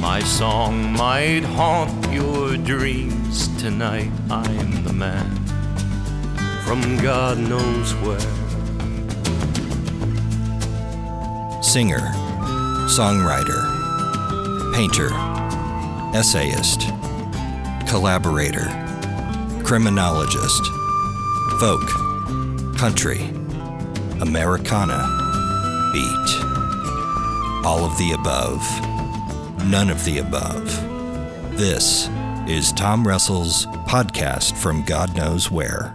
My song might haunt your dreams tonight. I'm the man from God knows where. Singer, songwriter, painter, essayist, collaborator, criminologist, folk, country, Americana, beat. All of the above. None of the above. This is Tom Russell's podcast from God knows where.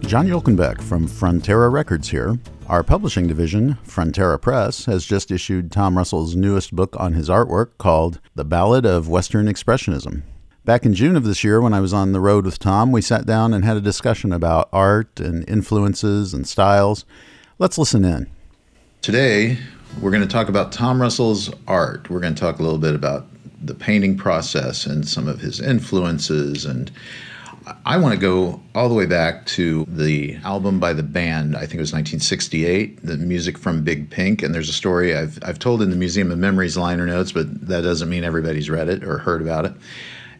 John Yolkenbeck from Frontera Records here. Our publishing division, Frontera Press, has just issued Tom Russell's newest book on his artwork called The Ballad of Western Expressionism. Back in June of this year, when I was on the road with Tom, we sat down and had a discussion about art and influences and styles. Let's listen in. Today, we're going to talk about Tom Russell's art. We're going to talk a little bit about the painting process and some of his influences. And I want to go all the way back to the album by the band, I think it was 1968, the music from Big Pink. And there's a story I've, I've told in the Museum of Memories liner notes, but that doesn't mean everybody's read it or heard about it.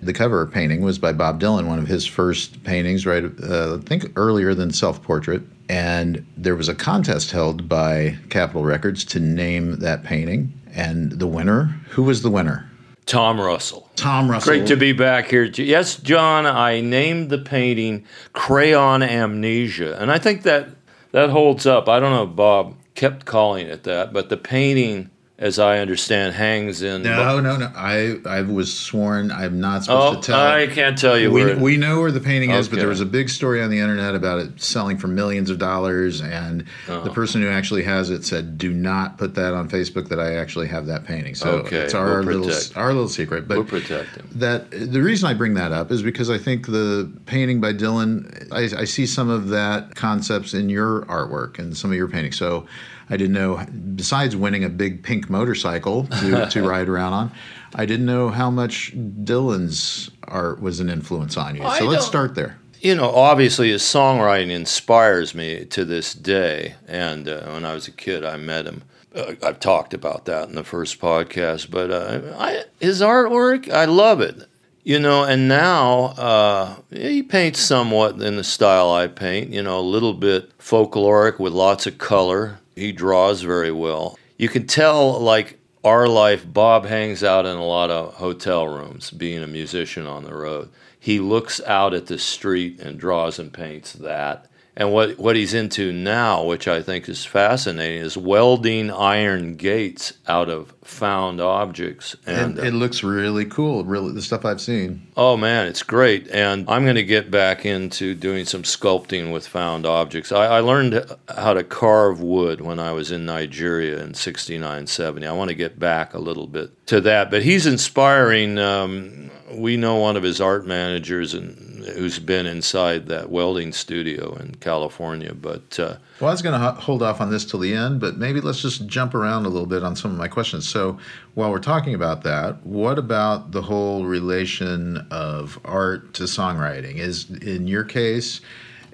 The cover painting was by Bob Dylan, one of his first paintings, right? Uh, I think earlier than Self Portrait. And there was a contest held by Capitol Records to name that painting. And the winner, who was the winner? Tom Russell. Tom Russell. Great to be back here. Yes, John, I named the painting Crayon Amnesia. And I think that that holds up. I don't know if Bob kept calling it that, but the painting as I understand, hangs in. No, no, no. I I was sworn I'm not supposed oh, to tell. I can't tell you. We, we know where the painting okay. is, but there was a big story on the internet about it selling for millions of dollars, and Uh-huh. the person who actually has it said, "Do not put that on Facebook that I actually have that painting." So Okay, it's our we'll little our little secret. But We'll protect him. that the reason I bring that up is because I think the painting by Dylan, I, I see some of that concepts in your artwork and some of your paintings. So I didn't know, besides winning a big pink motorcycle to, to ride around on, I didn't know how much Dylan's art was an influence on you. I so let's start there. You know, obviously, his songwriting inspires me to this day. And uh, when I was a kid, I met him. Uh, I've talked about that in the first podcast, but uh, I, his artwork, I love it. You know, and now uh, he paints somewhat in the style I paint. You know, a little bit folkloric with lots of color. He draws very well. You can tell, like our life, Bob hangs out in a lot of hotel rooms, being a musician on the road. He looks out at the street and draws and paints that. And what, what he's into now, which I think is fascinating, is welding iron gates out of found objects. And, And it looks really cool, really the stuff I've seen. Oh man, it's great. And I'm going to get back into doing some sculpting with found objects. I, I learned how to carve wood when I was in Nigeria in 69, 70. I want to get back a little bit to that. But he's inspiring. Um, we know one of his art managers and who's been inside that welding studio in California. But uh, Well, I was going to hold off on this till the end, but maybe let's just jump around a little bit on some of my questions. So, while we're talking about that, what about the whole relation of art to songwriting? Is in your case,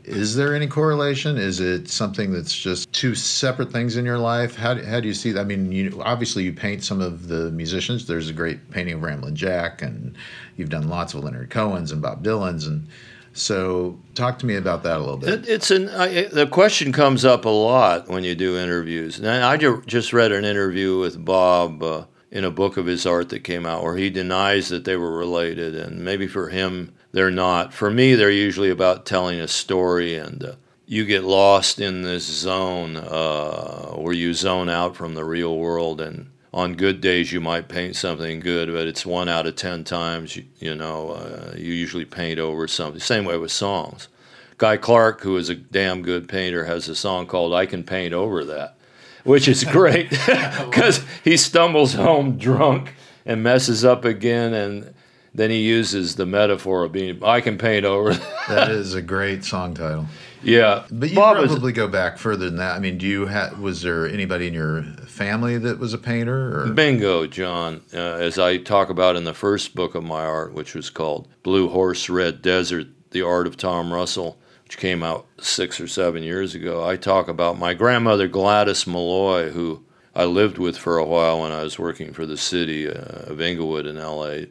is there any correlation? Is it something that's just two separate things in your life? How do, how do you see that? I mean, you obviously you paint some of the musicians. There's a great painting of Ramblin' Jack, and you've done lots of Leonard Cohen's and Bob Dylan's, and so talk to me about that a little bit. It, it's an I, the question comes up a lot when you do interviews. And I ju- just read an interview with Bob uh, in a book of his art that came out where he denies that they were related, and maybe for him they're not. For me, they're usually about telling a story, and uh, you get lost in this zone uh, where you zone out from the real world and. On good days, you might paint something good, but it's one out of ten times. You, you know, uh, you usually paint over something. Same way with songs. Guy Clark, who is a damn good painter, has a song called I Can Paint Over That, which is great because he stumbles home drunk and messes up again. And then he uses the metaphor of being, I can paint over that. is a great song title. Yeah. But you Bob probably go back further than that. I mean, do you have? Was there anybody in your family that was a painter? Or Bingo, John. Uh, as I talk about in the first book of my art, which was called Blue Horse Red Desert The Art of Tom Russell, which came out six or seven years ago, I talk about my grandmother Gladys Malloy, who I lived with for a while when I was working for the city uh, of Inglewood in LA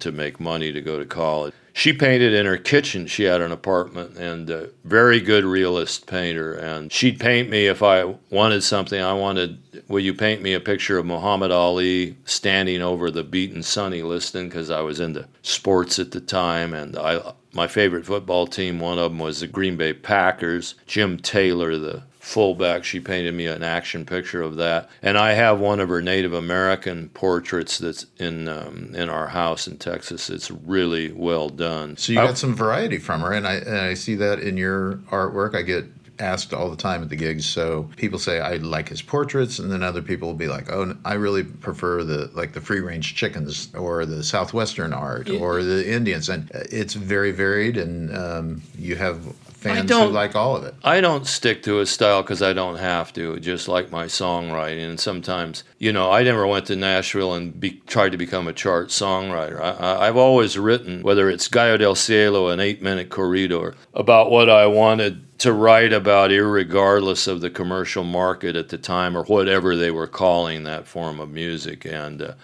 to make money to go to college. She painted in her kitchen. She had an apartment and a very good realist painter. And she'd paint me if I wanted something. I wanted, will you paint me a picture of Muhammad Ali standing over the beaten Sonny Liston? Because I was into sports at the time. And I, my favorite football team, one of them was the Green Bay Packers. Jim Taylor, the fullback. She painted me an action picture of that, and I have one of her Native American portraits that's in um, in our house in Texas. It's really well done. So you got some variety from her, and I and I see that in your artwork. I get asked all the time at the gigs. So people say I like his portraits, and then other people will be like, "Oh, I really prefer the like the free range chickens or the southwestern art or the Indians." And it's very varied, and um, you have fans who like all of it. I don't stick to a style because I don't have to, just like my songwriting. And sometimes, you know, I never went to Nashville and be, tried to become a chart songwriter. I, have always written, whether it's Gallo del Cielo, an eight minute corridor, about what I wanted to write about, regardless of the commercial market at the time or whatever they were calling that form of music. And uh,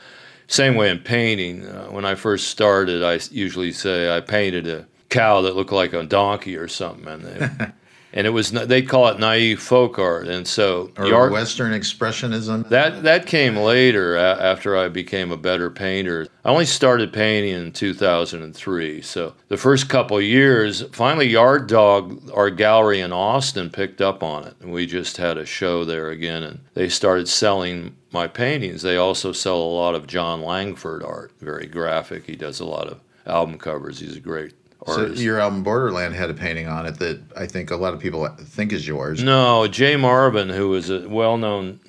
same way in painting. Uh, when I first started, I usually say I painted a cow that looked like a donkey or something, and they, and it was they call it naive folk art, and so or art, Western expressionism. That that came later after I became a better painter. I only started painting in 2003, so the first couple years, finally, Yard Dog, our gallery in Austin, picked up on it, and we just had a show there again, and they started selling my paintings. They also sell a lot of Jon Langford art, very graphic. He does a lot of album covers. He's a great so your album Borderland had a painting on it that I think a lot of people think is yours. No, Jay Marvin, who was a well-known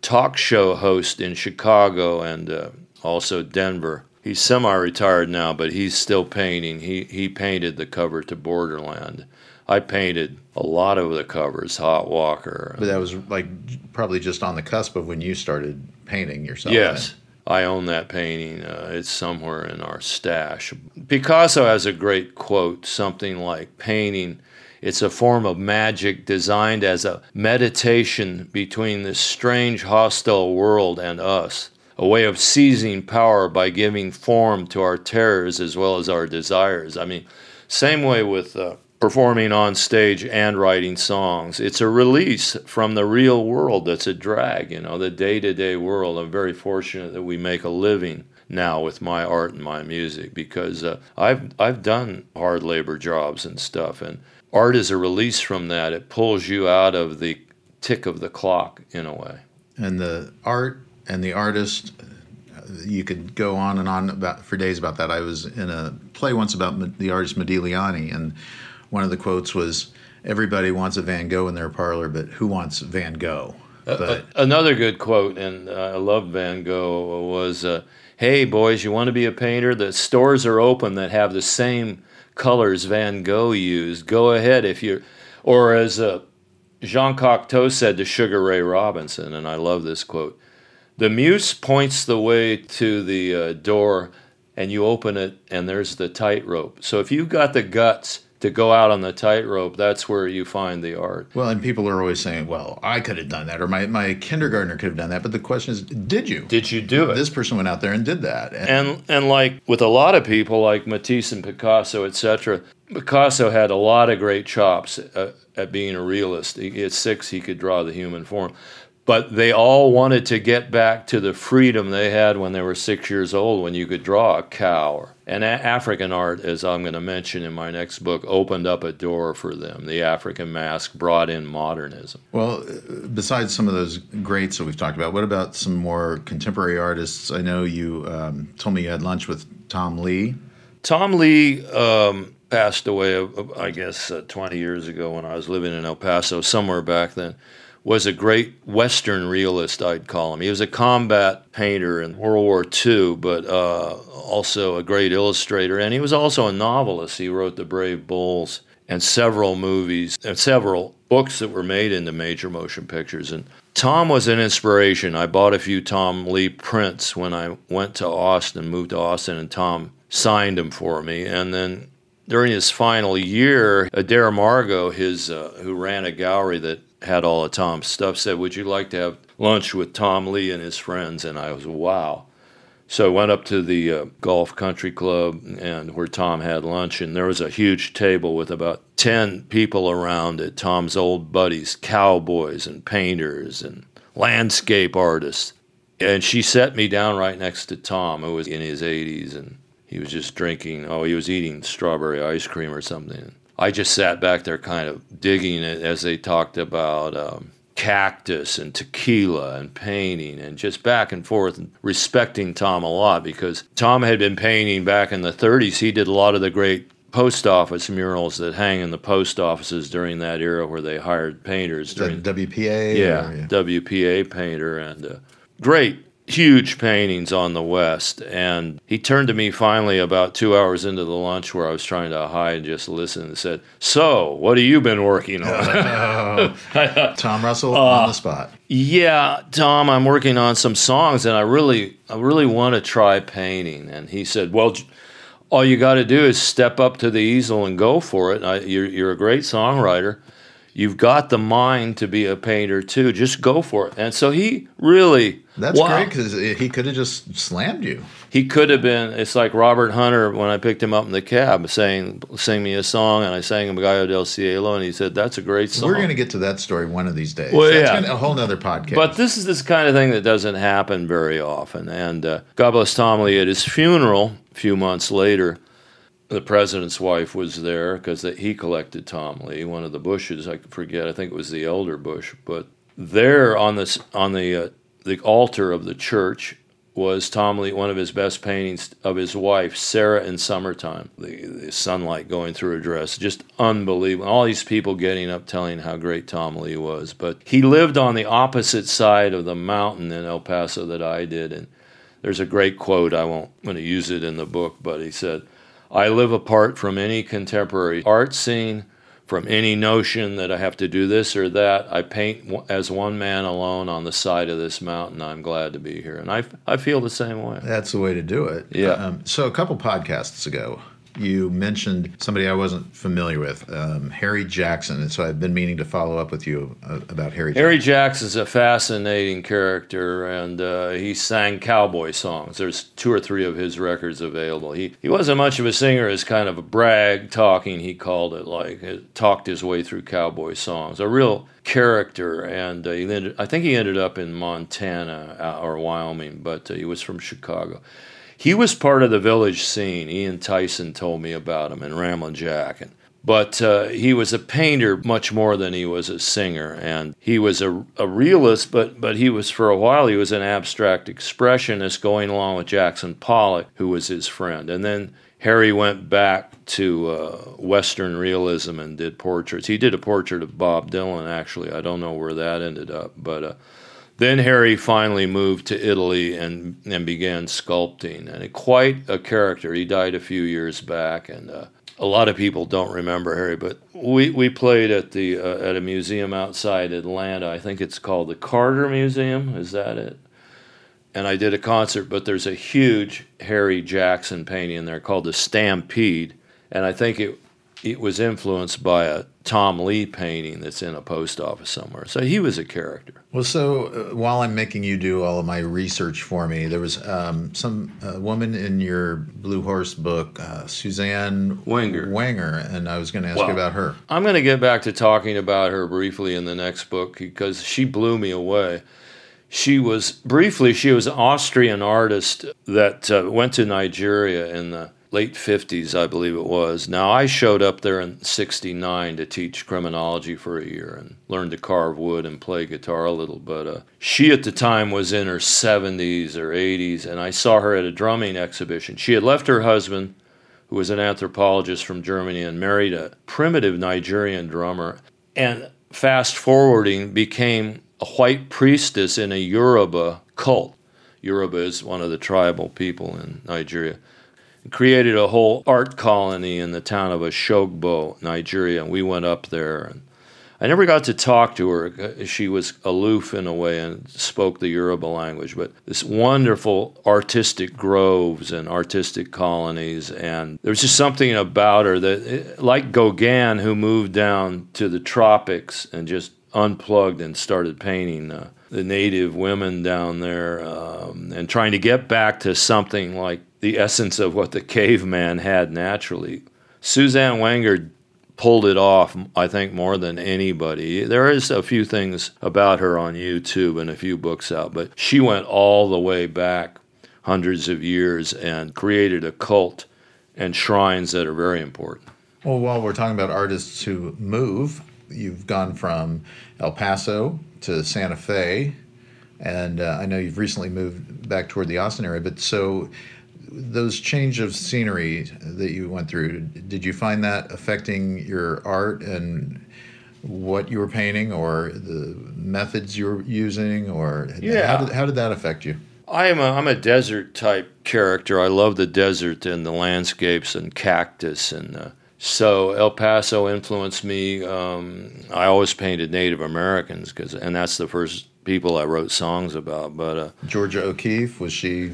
talk show host in Chicago and uh, also Denver. He's semi-retired now, but he's still painting. He he painted the cover to Borderland. I painted a lot of the covers, Hot Walker. But that was like probably just on the cusp of when you started painting yourself. Yes. I own that painting. Uh, it's somewhere in our stash. Picasso has a great quote, something like painting. It's a form of magic designed as a meditation between this strange, hostile world and us, a way of seizing power by giving form to our terrors as well as our desires. I mean, same way with uh, performing on stage and writing songs. It's a release from the real world that's a drag, you know, the day to day world. I'm very fortunate that we make a living now with my art and my music because uh, I've, I've done hard labor jobs and stuff, and art is a release from that. It pulls you out of the tick of the clock in a way. And the art and the artist you could go on and on about for days about that. I was in a play once about the artist Modigliani, and one of the quotes was, "Everybody wants a Van Gogh in their parlor, but who wants Van Gogh?" Uh, another good quote, and uh, I love Van Gogh, was, uh, "Hey boys, you want to be a painter? The stores are open that have the same colors Van Gogh used. Go ahead if you're." Or as uh, Jean Cocteau said to Sugar Ray Robinson, and I love this quote: "The muse points the way to the uh, door." And you open it, and there's the tightrope. So if you've got the guts to go out on the tightrope, that's where you find the art. Well, and people are always saying, well, I could have done that, or my, my kindergartner could have done that. But the question is, did you? Did you do it? This person went out there and did that. And, and, and like with a lot of people, like Matisse and Picasso, etc., Picasso had a lot of great chops at, at being a realist. He, at six, he could draw the human form but they all wanted to get back to the freedom they had when they were six years old when you could draw a cow. And African art, as I'm going to mention in my next book, opened up a door for them. The African mask brought in modernism. Well, besides some of those greats that we've talked about, what about some more contemporary artists? I know you um, told me you had lunch with Tom Lea. Tom Lea um, passed away, I guess, uh, 20 years ago when I was living in El Paso, somewhere back then was a great Western realist, I'd call him. He was a combat painter in World War II, but uh, also a great illustrator. And he was also a novelist. He wrote The Brave Bulls and several movies and several books that were made into major motion pictures. And Tom was an inspiration. I bought a few Tom Lea prints when I went to Austin, moved to Austin, and Tom signed them for me. And then during his final year, Adair Margo, his uh, who ran a gallery that had all of Tom's stuff, said, Would you like to have lunch with Tom Lea and his friends, and I was wow. So I went up to the uh, Golf Country Club and where Tom had lunch, and there was a huge table with about 10 people around it Tom's old buddies, cowboys and painters and landscape artists. And she set me down right next to Tom, who was in his 80s, and he was just drinking, oh, he was eating strawberry ice cream or something. I just sat back there kind of digging it as they talked about. Um, cactus and tequila and painting and just back and forth and respecting Tom a lot because Tom had been painting back in the 30s. He did a lot of the great post office murals that hang in the post offices during that era where they hired painters. During, WPA? Yeah, or, yeah, WPA painter and uh, great huge paintings on the west and he turned to me finally about two hours into the lunch where i was trying to hide and just listen and said so what have you been working on? Tom Russell uh, on the spot. yeah tom i'm working on some songs and i really i really want to try painting. And he said well all you got to do is step up to the easel and go for it. I, you're, you're a great songwriter you've got the mind to be a painter too just go for it and so he really That's wow. great because he could have just slammed you. he could have been it's like robert hunter when i picked him up in the cab saying sing me a song and i sang him gallo del cielo and he said that's a great song We're going to get to that story one of these days. Well, That's yeah. gonna- a whole nother podcast. but this is this kind of thing that doesn't happen very often and uh, god bless tom lea at his funeral a few months later the president's wife was there because he collected tom lea one of the bushes i forget i think it was the elder bush but there on this on the uh, the altar of the church was Tom Lea, one of his best paintings of his wife, Sarah in summertime. The, the sunlight going through her dress, just unbelievable. All these people getting up telling how great Tom Lea was. But he lived on the opposite side of the mountain in El Paso that I did. And there's a great quote, I won't going to use it in the book, but he said, I live apart from any contemporary art scene, from any notion that I have to do this or that. I paint as one man alone on the side of this mountain. I'm glad to be here. And I, I feel the same way. That's the way to do it. Yeah. Um, so a couple podcasts ago, you mentioned somebody I wasn't familiar with, um, Harry Jackson, and so I've been meaning to follow up with you uh, about Harry. Jackson. Harry Jacks is a fascinating character, and uh, he sang cowboy songs. There's two or three of his records available. He he wasn't much of a singer, as kind of a brag talking. He called it like it talked his way through cowboy songs. A real character, and uh, he ended, I think he ended up in Montana uh, or Wyoming, but uh, he was from Chicago. He was part of the village scene. Ian Tyson told me about him in Ramblin' Jack. And, but uh, he was a painter much more than he was a singer. And he was a, a realist, but, but he was, for a while, he was an abstract expressionist going along with Jackson Pollock, who was his friend. And then Harry went back to uh, Western realism and did portraits. He did a portrait of Bob Dylan, actually. I don't know where that ended up, but uh, then Harry finally moved to Italy and, and began sculpting, and quite a character. He died a few years back, and uh, a lot of people don't remember Harry. But we, we played at the uh, at a museum outside Atlanta. I think it's called the Carter Museum. Is that it? And I did a concert, but there's a huge Harry Jackson painting in there called the Stampede, and I think it it was influenced by a Tom Lea painting that's in a post office somewhere. So he was a character. Well, so uh, while I'm making you do all of my research for me, there was um, some uh, woman in your Blue Horse book, uh, Susanne Wenger. Wenger, and I was going to ask Well, you about her. I'm going to get back to talking about her briefly in the next book because she blew me away. She was briefly she was an Austrian artist that uh, went to Nigeria in the late 50s, I believe it was. Now I showed up there in 69 to teach criminology for a year and learned to carve wood and play guitar a little, but uh, she at the time was in her 70s or 80s and I saw her at a drumming exhibition. She had left her husband who was an anthropologist from Germany and married a primitive Nigerian drummer. And fast forwarding, became a white priestess in a Yoruba cult. Yoruba is one of the tribal people in Nigeria. Created a whole art colony in the town of Oshogbo, Nigeria, and we went up there. And I never got to talk to her. She was aloof in a way and spoke the Yoruba language, but this wonderful artistic groves and artistic colonies. And there was just something about her that, eh, like Gauguin, who moved down to the tropics and just unplugged and started painting. Uh, the native women down there um, and trying to get back to something like the essence of what the caveman had naturally. Susanne Wenger pulled it off, I think, more than anybody. There is a few things about her on YouTube and a few books out, but she went all the way back hundreds of years and created a cult and shrines that are very important. Well, while we're talking about artists who move, you've gone from El Paso to Santa Fe, and uh, I know you've recently moved back toward the Austin area. But so those change of scenery that you went through, did you find that affecting your art and what you were painting, or the methods you were using, or yeah. how did, how did that affect you? I am a, I'm a desert type character. I love the desert and the landscapes and cactus and. Uh, so El Paso influenced me. Um, I always painted Native Americans because, and that's the first people I wrote songs about. But uh, Georgia O'Keeffe was she?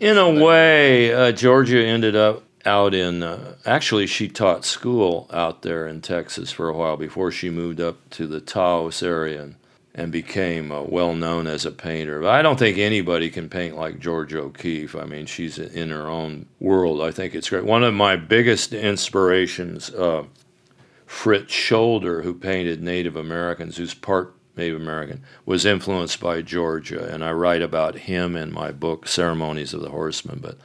In a way, uh, Georgia ended up out in. Uh, actually, she taught school out there in Texas for a while before she moved up to the Taos area. And, and became uh, well known as a painter. But I don't think anybody can paint like Georgia O'Keeffe. I mean, she's in her own world. I think it's great. One of my biggest inspirations, uh, Fritz Scholder, who painted Native Americans, who's part Native American, was influenced by Georgia, and I write about him in my book Ceremonies of the Horseman. But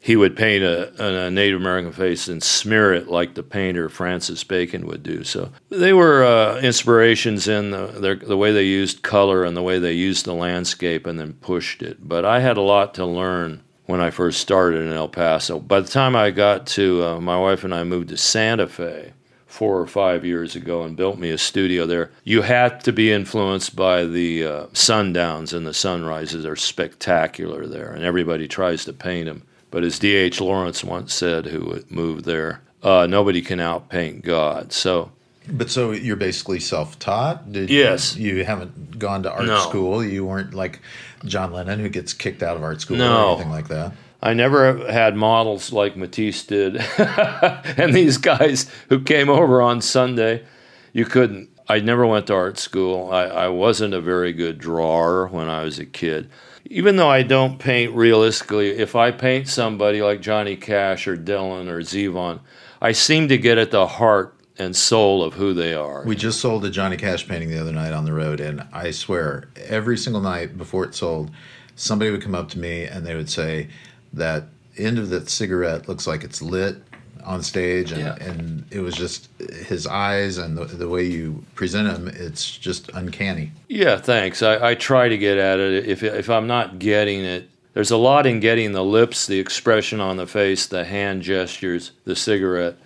he would paint a, a, Native American face and smear it like the painter Francis Bacon would do. So they were uh, inspirations in the, their, the way they used color and the way they used the landscape and then pushed it. But I had a lot to learn when I first started in El Paso. By the time I got to, uh, my wife and I moved to Santa Fe four or five years ago and built me a studio there. You had to be influenced by the uh, sundowns and the sunrises are spectacular there, and everybody tries to paint them. But as D.H. Lawrence once said, who moved there, uh, nobody can outpaint God. So. But so you're basically self-taught. Did yes. You, you haven't gone to art no. school. You weren't like John Lennon, who gets kicked out of art school no. or anything like that. I never had models like Matisse did, and these guys who came over on Sunday. You couldn't. I never went to art school. I, I wasn't a very good drawer when I was a kid even though I don't paint realistically, if I paint somebody like Johnny Cash or Dylan or Zevon, I seem to get at the heart and soul of who they are. We just sold a Johnny Cash painting the other night on the road, and I swear, every single night before it sold, somebody would come up to me and they would say that end of that cigarette looks like it's lit on stage, and, yeah. and it was just his eyes and the, the way you present him. It's just uncanny. Yeah, thanks. I, I try to get at it. If if I'm not getting it, there's a lot in getting the lips, the expression on the face, the hand gestures, the cigarette,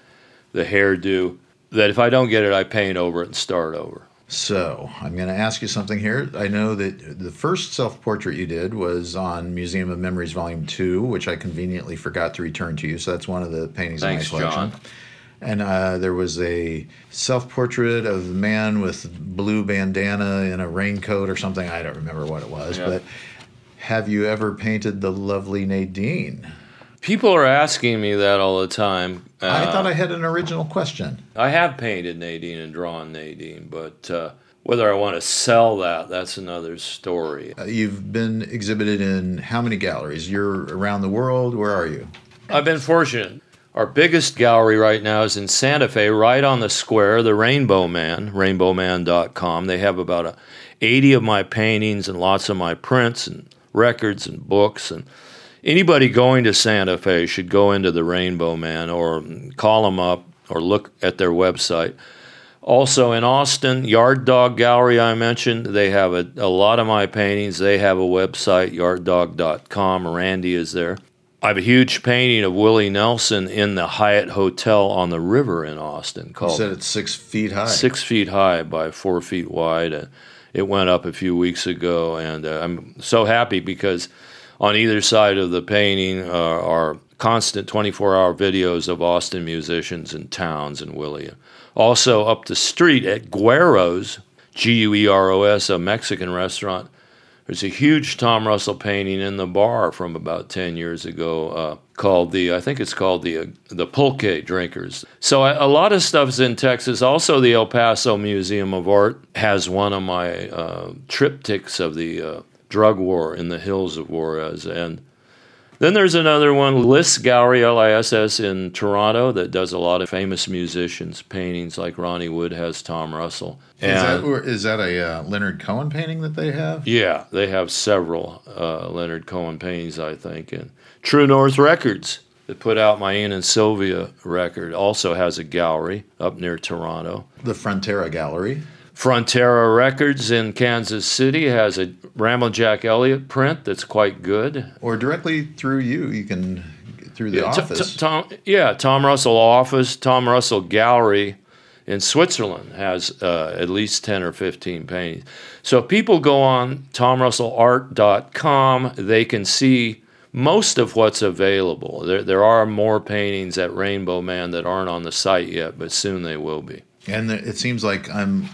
the hairdo. That if I don't get it, I paint over it and start over. So I'm going to ask you something here. I know that the first self-portrait you did was on Museum of Memories Volume Two, which I conveniently forgot to return to you. So that's one of the paintings Thanks, in my collection. John. And uh, there was a self-portrait of a man with blue bandana in a raincoat or something. I don't remember what it was, Yeah. but have you ever painted the lovely Nadine? People are asking me that all the time. I Uh, thought I had an original question. I have painted Nadine and drawn Nadine, but uh, whether I want to sell that, that's another story. Uh, you've been exhibited in how many galleries? You're around the world. Where are you? I've been fortunate. Our biggest gallery right now is in Santa Fe, right on the square, the Rainbow Man, rainbowman.com. They have about a, 80 of my paintings and lots of my prints and records and books. And anybody going to Santa Fe should go into the Rainbow Man or call them up or look at their website. Also in Austin, Yard Dog Gallery, I mentioned, they have a, a lot of my paintings. They have a website, yarddog.com. Randy is there. I have a huge painting of Willie Nelson in the Hyatt Hotel on the river in Austin You called said it's six feet high. six feet high by four feet wide. It went up a few weeks ago, and uh, I'm so happy because on either side of the painting uh, are constant 24 hour videos of Austin musicians and towns and Willie. Also, up the street at Guero's, G U E R O S, a Mexican restaurant, There's a huge Tom Russell painting in the bar from about 10 years ago uh, called the, I think it's called the, uh, the Pulque Drinkers. So a, a lot of stuff's in Texas. Also, the El Paso Museum of Art has one of my uh, triptychs of the uh, drug war in the hills of Juarez. And then there's another one, Liss Gallery, L I S S, in Toronto, that does a lot of famous musicians' paintings, like Ronnie Wood has Tom Russell. Is that, or is that a uh, Leonard Cohen painting that they have? Yeah, they have several uh, Leonard Cohen paintings, I think. And True North Records, that put out my Ian and Sylvia record, also has a gallery up near Toronto. The Frontera Gallery. Frontera Records in Kansas City has a Ramblin' Jack Elliott print that's quite good. Or directly through you, you can through the yeah, office. T- Tom, yeah, Tom Russell office, Tom Russell Gallery in Switzerland has uh, at least 10 or 15 paintings. So if people go on tomrussellart.com, they can see most of what's available. There, there are more paintings at Rainbow Man that aren't on the site yet, but soon they will be. And it seems like I'm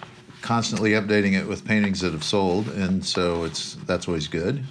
constantly updating it with paintings that have sold, and so it's that's always good.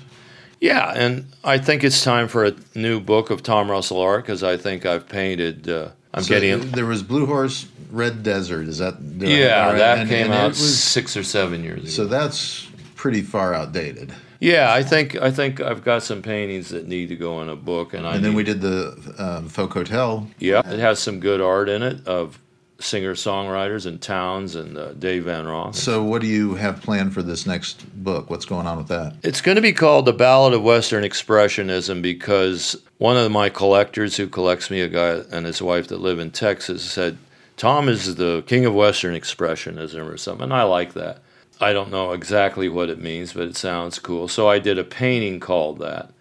Yeah, and I think it's time for a new book of Tom Russell art because I think I've painted. Uh, I'm So getting. There was Blue Horse Red Desert. Is that? Yeah, right? that And- came and out was- six or seven years ago. so that's pretty far outdated. yeah, I think I think I've got some paintings that need to go in a book, and I And then need- we did the um, Folk Hotel. Yeah, it has some good art in it of singer songwriters and Townes and uh, Dave Van Ronk. So what do you have planned for this next book? What's going on with that? It's going to be called The Ballad of Western Expressionism because one of my collectors who collects me, a guy and his wife that live in Texas, said, Tom is the king of Western Expressionism or something. And I like that. I don't know exactly what it means, but it sounds cool. So I did a painting called that.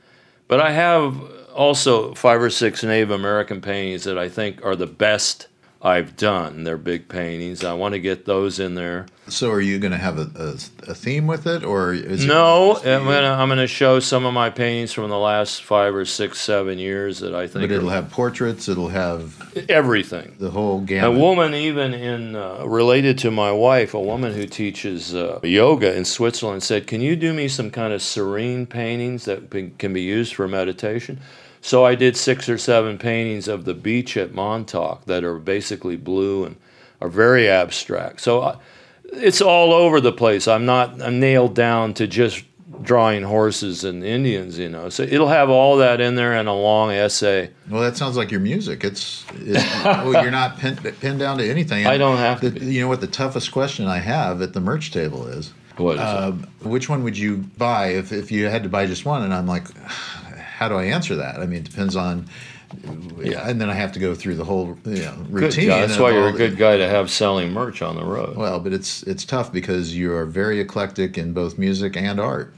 But I have also five or six Native American paintings that I think are the best I've done. They're big paintings. I want to get those in there. So are you going to have a, a, a theme with it, or is No, just I'm I'm gonna show some of my paintings from the last five or six, seven years that I think But it'll are have portraits. It'll have everything. the whole gamut. A woman, even in uh, related to my wife, a woman who teaches uh, yoga in Switzerland, said, "Can you do me some kind of serene paintings that can be used for meditation?" So I did six or seven paintings of the beach at Montauk that are basically blue and are very abstract. So I, it's all over the place. I'm not I'm nailed down to just drawing horses and Indians, you know. So it'll have all that in there and a long essay. Well, that sounds like your music. It's, it's well, you're not pinned, pinned down to anything. I don't have to be. You know what the toughest question I have at the merch table is? What is? Um, which one would you buy if, if you had to buy just one? And I'm like, how do I answer that? I mean, it depends on. Yeah. And then I have to go through the whole you know, routine. That's why you're a the- good guy to have selling merch on the road. Well, but it's it's tough because you are very eclectic in both music and art.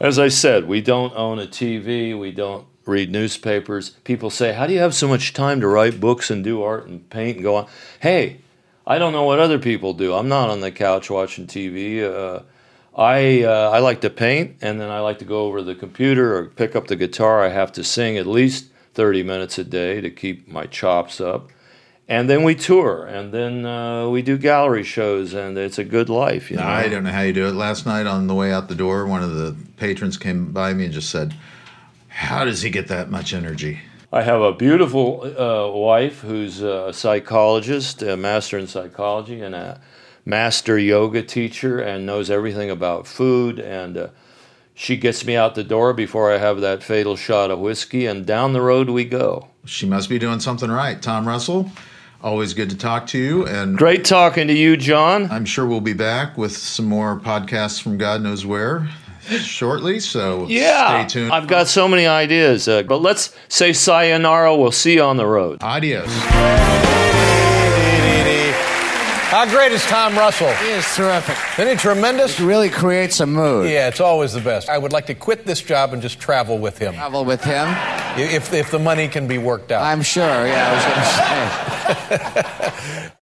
As I said, we don't own a TV. We don't read newspapers. People say, "How do you have so much time to write books and do art and paint and go on?" Hey, I don't know what other people do. I'm not on the couch watching TV. Uh, I uh, I like to paint, and then I like to go over to the computer or pick up the guitar. I have to sing at least 30 minutes a day to keep my chops up. And then we tour, and then uh, we do gallery shows, and it's a good life. You know? I don't know how you do it. Last night on the way out the door, one of the patrons came by me and just said, "How does he get that much energy?" I have a beautiful uh, wife who's a psychologist, a master in psychology, and a master yoga teacher, and knows everything about food. And uh, she gets me out the door before I have that fatal shot of whiskey, and down the road we go. She must be doing something right. Tom Russell, always good to talk to you, and Great talking to you, John. I'm sure we'll be back with some more podcasts from God knows where shortly. So Yeah, stay tuned. I've got so many ideas, uh, but let's say sayonara. We'll see you on the road. Adios. How great is Tom Russell? He is terrific. Isn't he tremendous? He really creates a mood. Yeah, it's always the best. I would like to quit this job and just travel with him, Travel with him. if, if the money can be worked out. I'm sure. Yeah, I was going to say.